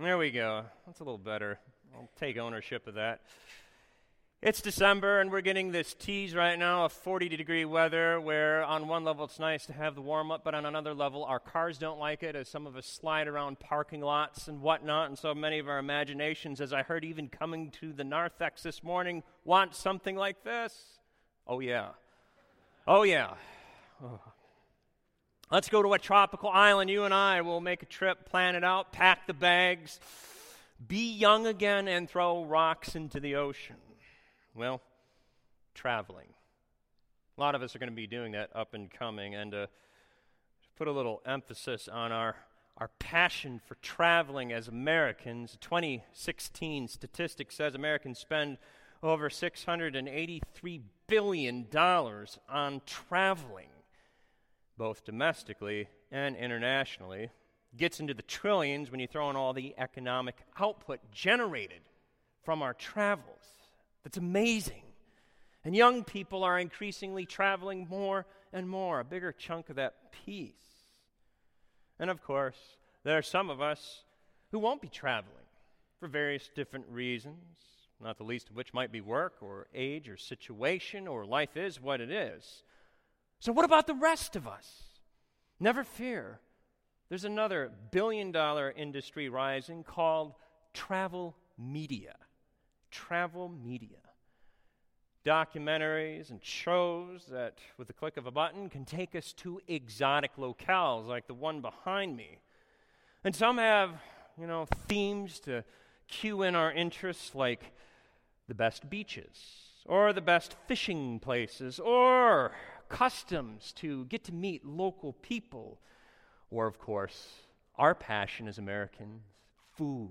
There we go. That's a little better. I'll take ownership of that. It's December, and we're getting this tease right now of 40 degree weather, where on one level it's nice to have the warm up, but on another level our cars don't like it, as some of us slide around parking lots and whatnot. And so many of our imaginations, as I heard even coming to the narthex this morning, want something like this. Oh, yeah. Oh, yeah. Oh. Let's go to a tropical island. You and I will make a trip, plan it out, pack the bags, be young again, and throw rocks into the ocean. Well, traveling. A lot of us are going to be doing that up and coming. And uh, to put a little emphasis on our, our passion for traveling as Americans, 2016 statistics says Americans spend over $683 billion on traveling, both domestically and internationally. Gets into the trillions when you throw in all the economic output generated from our travels. That's amazing. And young people are increasingly traveling more and more, a bigger chunk of that piece. And of course, there are some of us who won't be traveling for various different reasons, not the least of which might be work or age or situation or life is what it is. So, what about the rest of us? Never fear. There's another billion dollar industry rising called travel media travel media. Documentaries and shows that, with the click of a button, can take us to exotic locales like the one behind me. And some have, you know, themes to cue in our interests like the best beaches, or the best fishing places, or customs to get to meet local people, or, of course, our passion as Americans food.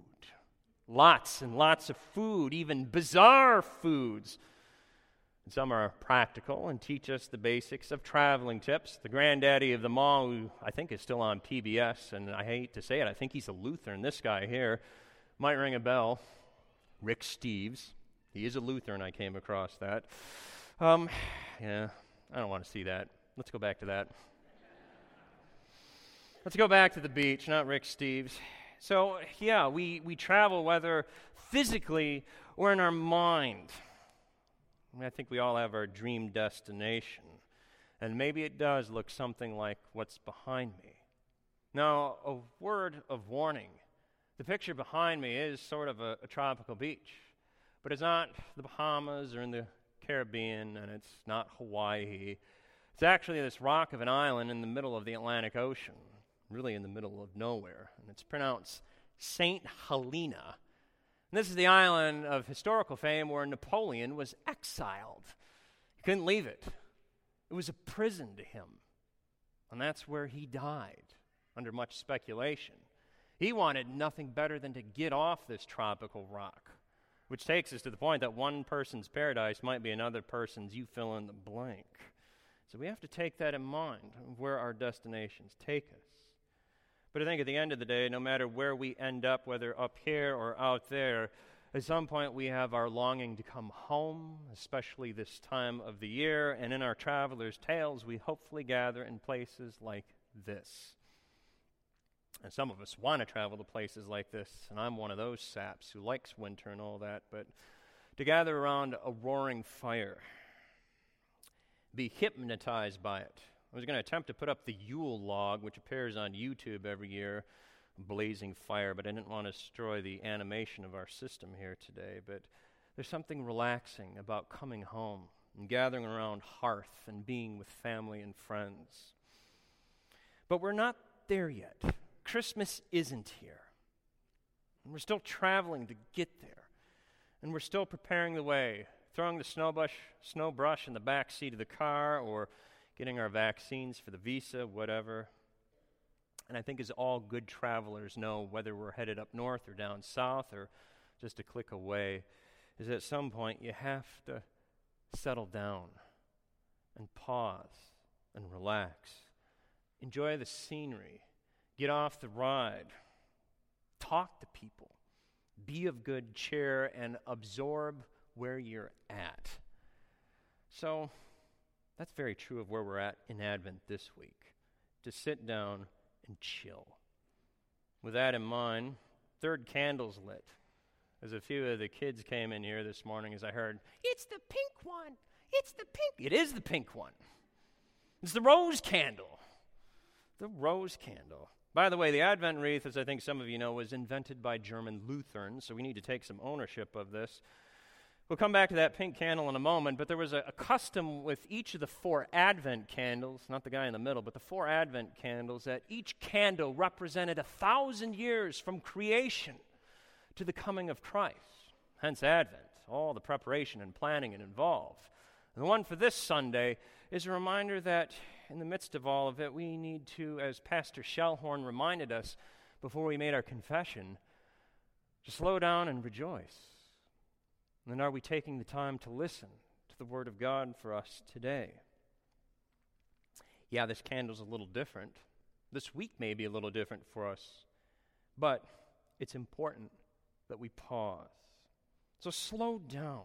Lots and lots of food, even bizarre foods. And some are practical and teach us the basics of traveling tips. The granddaddy of them all, who I think is still on PBS, and I hate to say it, I think he's a Lutheran. This guy here might ring a bell. Rick Steves. He is a Lutheran, I came across that. Um, yeah, I don't want to see that. Let's go back to that. Let's go back to the beach, not Rick Steves. So, yeah, we, we travel whether physically or in our mind. I, mean, I think we all have our dream destination. And maybe it does look something like what's behind me. Now, a word of warning the picture behind me is sort of a, a tropical beach, but it's not the Bahamas or in the Caribbean, and it's not Hawaii. It's actually this rock of an island in the middle of the Atlantic Ocean really in the middle of nowhere. And it's pronounced St. Helena. And this is the island of historical fame where Napoleon was exiled. He couldn't leave it, it was a prison to him. And that's where he died, under much speculation. He wanted nothing better than to get off this tropical rock, which takes us to the point that one person's paradise might be another person's you fill in the blank. So we have to take that in mind where our destinations take us. But I think at the end of the day, no matter where we end up, whether up here or out there, at some point we have our longing to come home, especially this time of the year. And in our traveler's tales, we hopefully gather in places like this. And some of us want to travel to places like this, and I'm one of those saps who likes winter and all that, but to gather around a roaring fire, be hypnotized by it, I was going to attempt to put up the Yule log, which appears on YouTube every year, blazing fire, but I didn't want to destroy the animation of our system here today. But there's something relaxing about coming home and gathering around hearth and being with family and friends. But we're not there yet. Christmas isn't here. And we're still traveling to get there. And we're still preparing the way, throwing the snow brush, snow brush in the back seat of the car or getting our vaccines for the visa, whatever. And I think as all good travelers know, whether we're headed up north or down south or just a click away, is at some point you have to settle down and pause and relax. Enjoy the scenery. Get off the ride. Talk to people. Be of good cheer and absorb where you're at. So, that's very true of where we're at in Advent this week to sit down and chill. With that in mind, third candle's lit. As a few of the kids came in here this morning, as I heard, It's the pink one! It's the pink! It is the pink one. It's the rose candle. The rose candle. By the way, the Advent wreath, as I think some of you know, was invented by German Lutherans, so we need to take some ownership of this. We'll come back to that pink candle in a moment, but there was a, a, custom with each of the four Advent candles, not the guy in the middle, but the four Advent candles, that each candle represented a thousand years from creation to the coming of Christ. Hence Advent, all the preparation and planning involved. And the one for this Sunday is a reminder that in the midst of all of it, we need to, as Pastor Shellhorn reminded us before we made our confession, to slow down and rejoice. And are we taking the time to listen to the Word of God for us today? Yeah, this candle's a little different. This week may be a little different for us, but it's important that we pause. So slow down.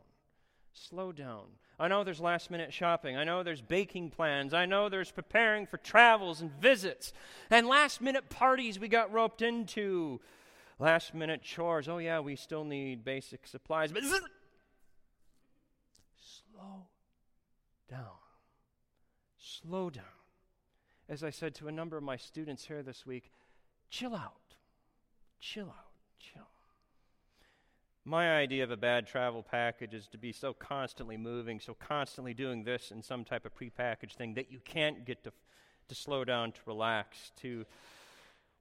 Slow down. I know there's last minute shopping. I know there's baking plans. I know there's preparing for travels and visits and last minute parties we got roped into. Last minute chores. Oh, yeah, we still need basic supplies. But slow down. Slow down. As I said to a number of my students here this week, chill out. Chill out. Chill. My idea of a bad travel package is to be so constantly moving, so constantly doing this in some type of prepackaged thing that you can't get to, to slow down, to relax, to,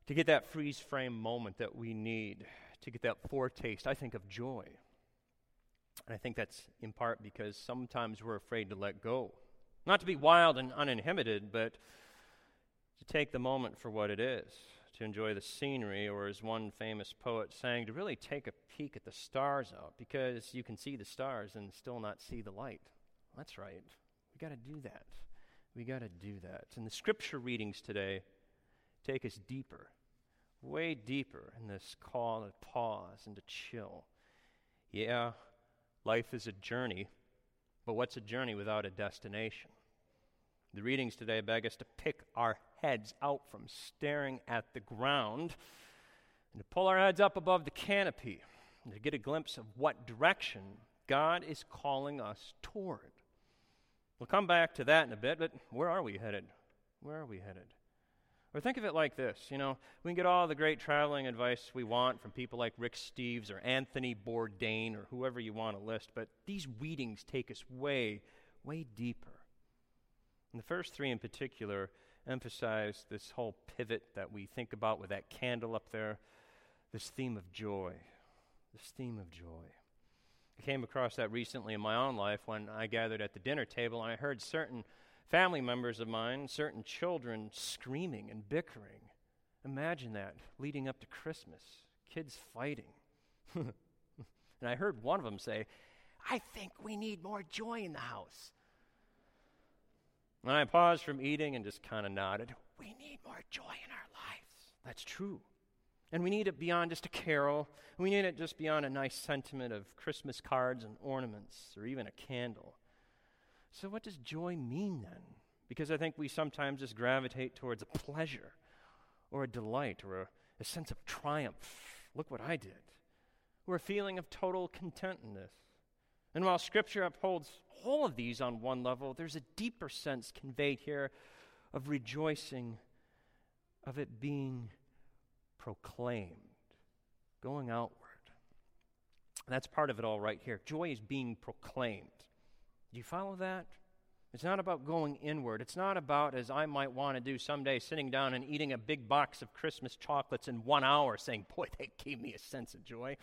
to get that freeze frame moment that we need, to get that foretaste, I think, of joy. And I think that's in part because sometimes we're afraid to let go. Not to be wild and uninhibited, but to take the moment for what it is to enjoy the scenery, or as one famous poet sang, to really take a peek at the stars out, because you can see the stars and still not see the light. That's right. We got to do that. We got to do that. And the scripture readings today take us deeper, way deeper in this call to pause and to chill. Yeah, life is a journey, but what's a journey without a destination? The readings today beg us to pick our heads out from staring at the ground and to pull our heads up above the canopy and to get a glimpse of what direction God is calling us toward. We'll come back to that in a bit, but where are we headed? Where are we headed? Or think of it like this you know, we can get all the great traveling advice we want from people like Rick Steves or Anthony Bourdain or whoever you want to list, but these readings take us way, way deeper. And the first three in particular emphasize this whole pivot that we think about with that candle up there, this theme of joy. This theme of joy. I came across that recently in my own life when I gathered at the dinner table and I heard certain family members of mine, certain children screaming and bickering. Imagine that leading up to Christmas, kids fighting. and I heard one of them say, I think we need more joy in the house. And I paused from eating and just kind of nodded. We need more joy in our lives. That's true. And we need it beyond just a carol. We need it just beyond a nice sentiment of Christmas cards and ornaments or even a candle. So, what does joy mean then? Because I think we sometimes just gravitate towards a pleasure or a delight or a, a sense of triumph. Look what I did. Or a feeling of total contentedness. And while Scripture upholds all of these on one level, there's a deeper sense conveyed here of rejoicing, of it being proclaimed, going outward. That's part of it all right here. Joy is being proclaimed. Do you follow that? It's not about going inward. It's not about, as I might want to do someday, sitting down and eating a big box of Christmas chocolates in one hour, saying, Boy, that gave me a sense of joy.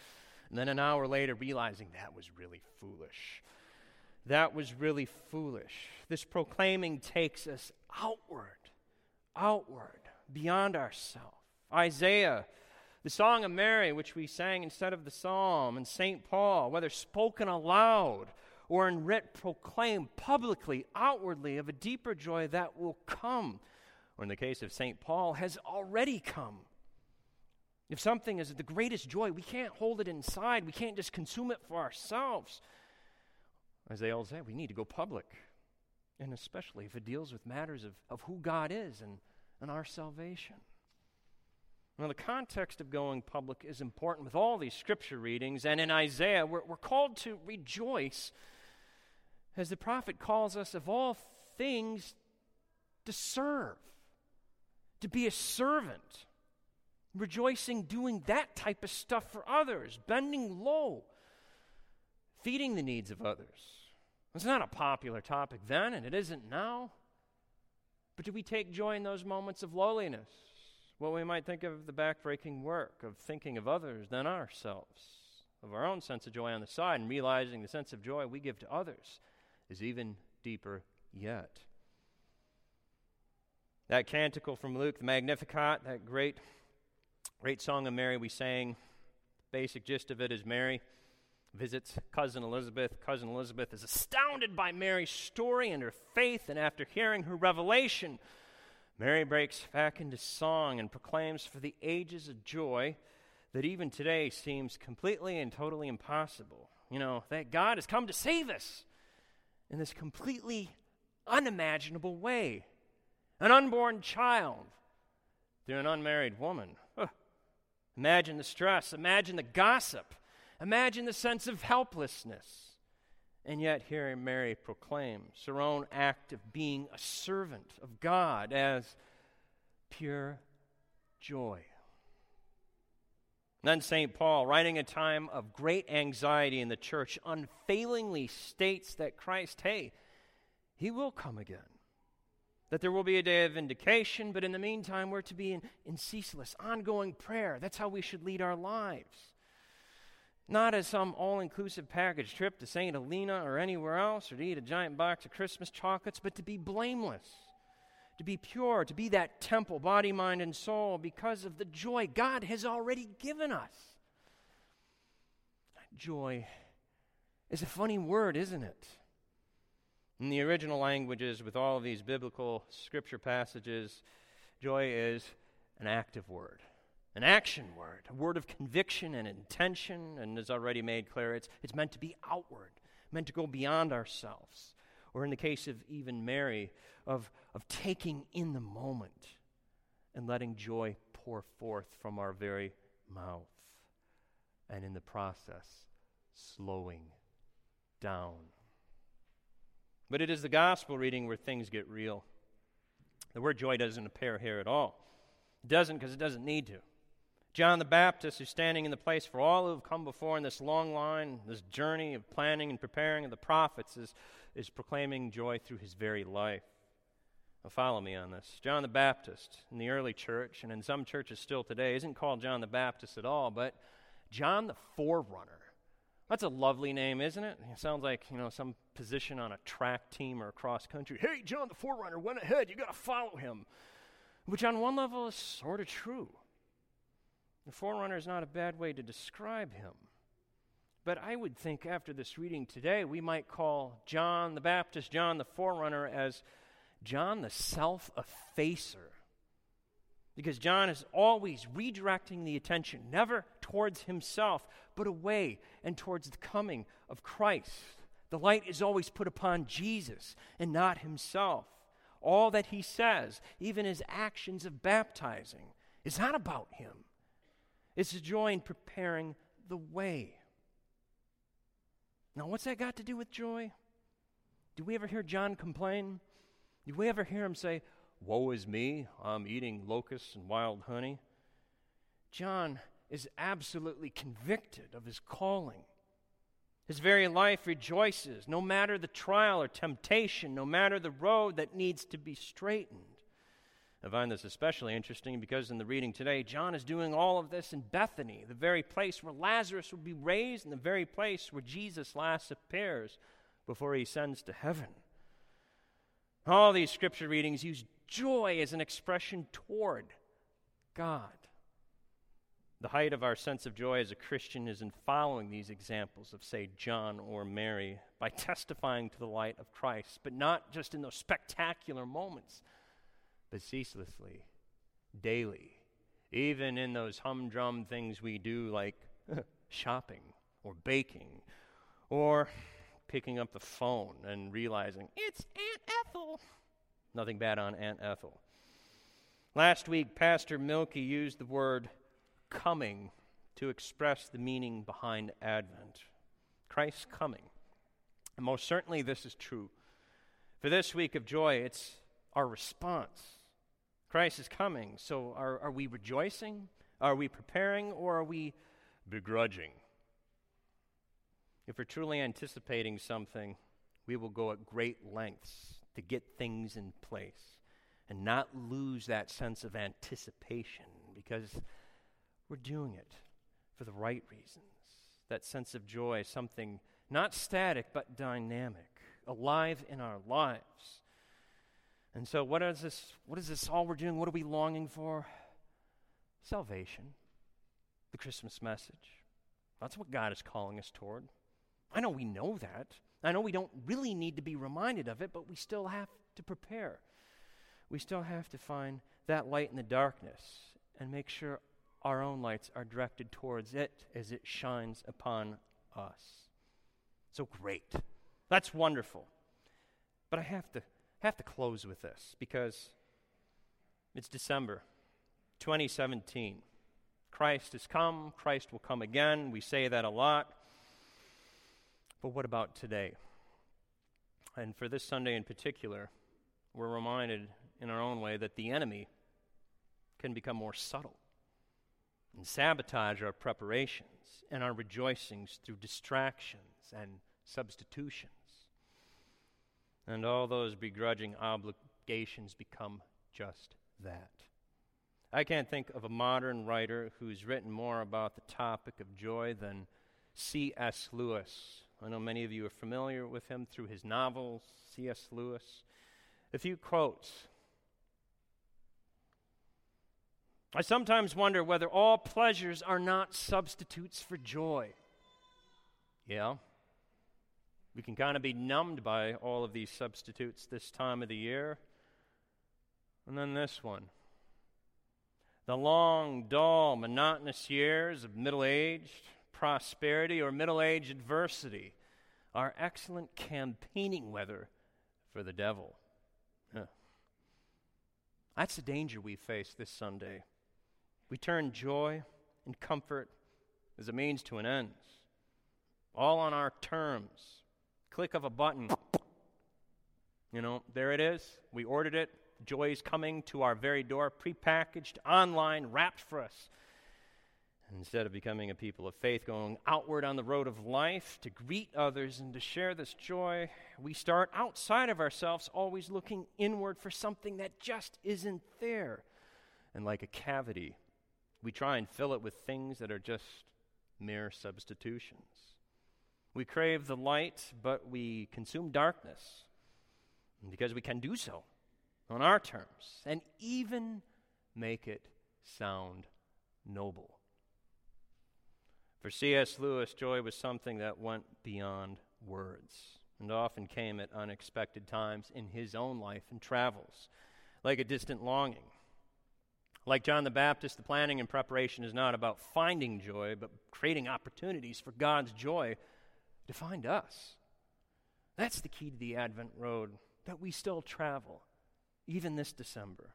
And then an hour later, realizing that was really foolish. That was really foolish. This proclaiming takes us outward, outward, beyond ourselves. Isaiah, the Song of Mary, which we sang instead of the psalm, and St. Paul, whether spoken aloud or in writ, proclaim publicly, outwardly, of a deeper joy that will come, or in the case of St. Paul, has already come. If something is the greatest joy, we can't hold it inside. We can't just consume it for ourselves. As they all say, we need to go public. And especially if it deals with matters of, of who God is and, and our salvation. Now, the context of going public is important with all these scripture readings, and in Isaiah, we're, we're called to rejoice as the prophet calls us, of all things, to serve, to be a servant, rejoicing doing that type of stuff for others, bending low, feeding the needs of others. It's not a popular topic then, and it isn't now. But do we take joy in those moments of lowliness? Well, we might think of the backbreaking work of thinking of others than ourselves, of our own sense of joy on the side, and realizing the sense of joy we give to others is even deeper yet. That canticle from Luke, the Magnificat, that great, great song of Mary we sang, basic gist of it is Mary visits cousin Elizabeth. Cousin Elizabeth is astounded by Mary's story and her faith, and after hearing her revelation, Mary breaks back into song and proclaims for the ages a joy that even today seems completely and totally impossible. You know, that God has come to save us in this completely unimaginable way. An unborn child through an unmarried woman. Imagine the stress, imagine the gossip, imagine the sense of helplessness. And yet, here Mary proclaims her own act of being a servant of God as pure joy. Then St. Paul, writing a time of great anxiety in the church, unfailingly states that Christ, hey, he will come again. That there will be a day of vindication, but in the meantime, we're to be in, in ceaseless, ongoing prayer. That's how we should lead our lives. Not as some all inclusive package trip to St. Helena or anywhere else, or to eat a giant box of Christmas chocolates, but to be blameless to be pure, to be that temple, body, mind, and soul, because of the joy God has already given us. Joy is a funny word, isn't it? In the original languages, with all of these biblical scripture passages, joy is an active word, an action word, a word of conviction and intention, and as already made clear, it's, it's meant to be outward, meant to go beyond ourselves. Or in the case of even Mary, of, of taking in the moment and letting joy pour forth from our very mouth. And in the process, slowing down. But it is the gospel reading where things get real. The word joy doesn't appear here at all. It doesn't because it doesn't need to. John the Baptist, who's standing in the place for all who have come before in this long line, this journey of planning and preparing of the prophets, is, is proclaiming joy through his very life. Well, follow me on this. John the Baptist in the early church, and in some churches still today, isn't called John the Baptist at all, but John the Forerunner. That's a lovely name, isn't it? It sounds like, you know, some position on a track team or cross country. Hey, John the Forerunner went ahead. You got to follow him. Which, on one level, is sort of true. The Forerunner is not a bad way to describe him. But I would think after this reading today, we might call John the Baptist, John the Forerunner, as John the self effacer. Because John is always redirecting the attention, never towards himself, but away and towards the coming of Christ. The light is always put upon Jesus and not himself. All that he says, even his actions of baptizing, is not about him. It's a joy in preparing the way. Now, what's that got to do with joy? Do we ever hear John complain? Do we ever hear him say, Woe is me, I'm eating locusts and wild honey? John is absolutely convicted of his calling. His very life rejoices, no matter the trial or temptation, no matter the road that needs to be straightened. I find this especially interesting because in the reading today, John is doing all of this in Bethany, the very place where Lazarus will be raised, and the very place where Jesus last appears before he ascends to heaven. All these scripture readings use joy as an expression toward God. The height of our sense of joy as a Christian is in following these examples of, say, John or Mary by testifying to the light of Christ, but not just in those spectacular moments, but ceaselessly, daily, even in those humdrum things we do like shopping or baking or picking up the phone and realizing it's Aunt Ethel. Nothing bad on Aunt Ethel. Last week, Pastor Milky used the word coming to express the meaning behind Advent Christ's coming. And most certainly, this is true. For this week of joy, it's our response. Christ is coming. So, are, are we rejoicing? Are we preparing? Or are we begrudging? If we're truly anticipating something, we will go at great lengths to get things in place and not lose that sense of anticipation because we're doing it for the right reasons. That sense of joy, something not static but dynamic, alive in our lives. And so, what is this? What is this all we're doing? What are we longing for? Salvation, the Christmas message. That's what God is calling us toward. I know we know that. I know we don't really need to be reminded of it, but we still have to prepare. We still have to find that light in the darkness and make sure our own lights are directed towards it as it shines upon us. So great. That's wonderful. But I have to have to close with this because it's December 2017. Christ has come, Christ will come again. We say that a lot. But what about today? And for this Sunday in particular, we're reminded in our own way that the enemy can become more subtle and sabotage our preparations and our rejoicings through distractions and substitutions. And all those begrudging obligations become just that. I can't think of a modern writer who's written more about the topic of joy than C.S. Lewis. I know many of you are familiar with him through his novels, C.S. Lewis. A few quotes I sometimes wonder whether all pleasures are not substitutes for joy. Yeah. We can kind of be numbed by all of these substitutes this time of the year. And then this one. The long, dull, monotonous years of middle aged prosperity or middle aged adversity are excellent campaigning weather for the devil. Yeah. That's the danger we face this Sunday. We turn joy and comfort as a means to an end, all on our terms. Click of a button. You know, there it is. We ordered it. Joy is coming to our very door, prepackaged, online, wrapped for us. Instead of becoming a people of faith, going outward on the road of life to greet others and to share this joy, we start outside of ourselves, always looking inward for something that just isn't there. And like a cavity, we try and fill it with things that are just mere substitutions. We crave the light, but we consume darkness because we can do so on our terms and even make it sound noble. For C.S. Lewis, joy was something that went beyond words and often came at unexpected times in his own life and travels, like a distant longing like John the Baptist, the planning and preparation is not about finding joy, but creating opportunities for God's joy to find us. That's the key to the Advent road that we still travel, even this December.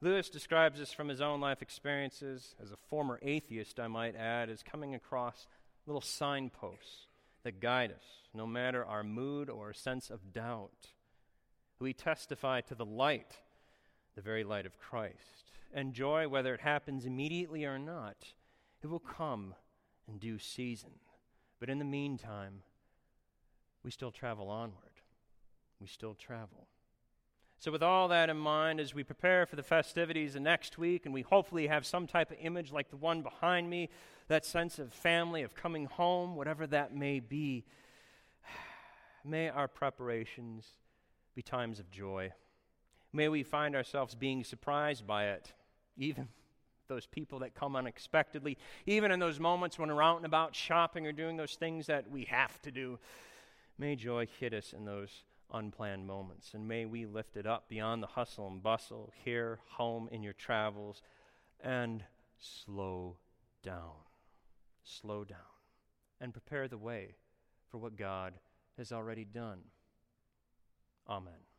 Lewis describes this from his own life experiences as a former atheist, I might add, as coming across little signposts that guide us, no matter our mood or sense of doubt. We testify to the light, the very light of Christ and joy, whether it happens immediately or not, it will come in due season. But in the meantime, we still travel onward. We still travel. So, with all that in mind, as we prepare for the festivities of next week, and we hopefully have some type of image like the one behind me, that sense of family, of coming home, whatever that may be, may our preparations be times of joy. May we find ourselves being surprised by it even those people that come unexpectedly, even in those moments when we're out and about shopping or doing those things that we have to do. May joy hit us in those unplanned moments, and may we lift it up beyond the hustle and bustle here, home, in your travels, and slow down. Slow down and prepare the way for what God has already done. Amen.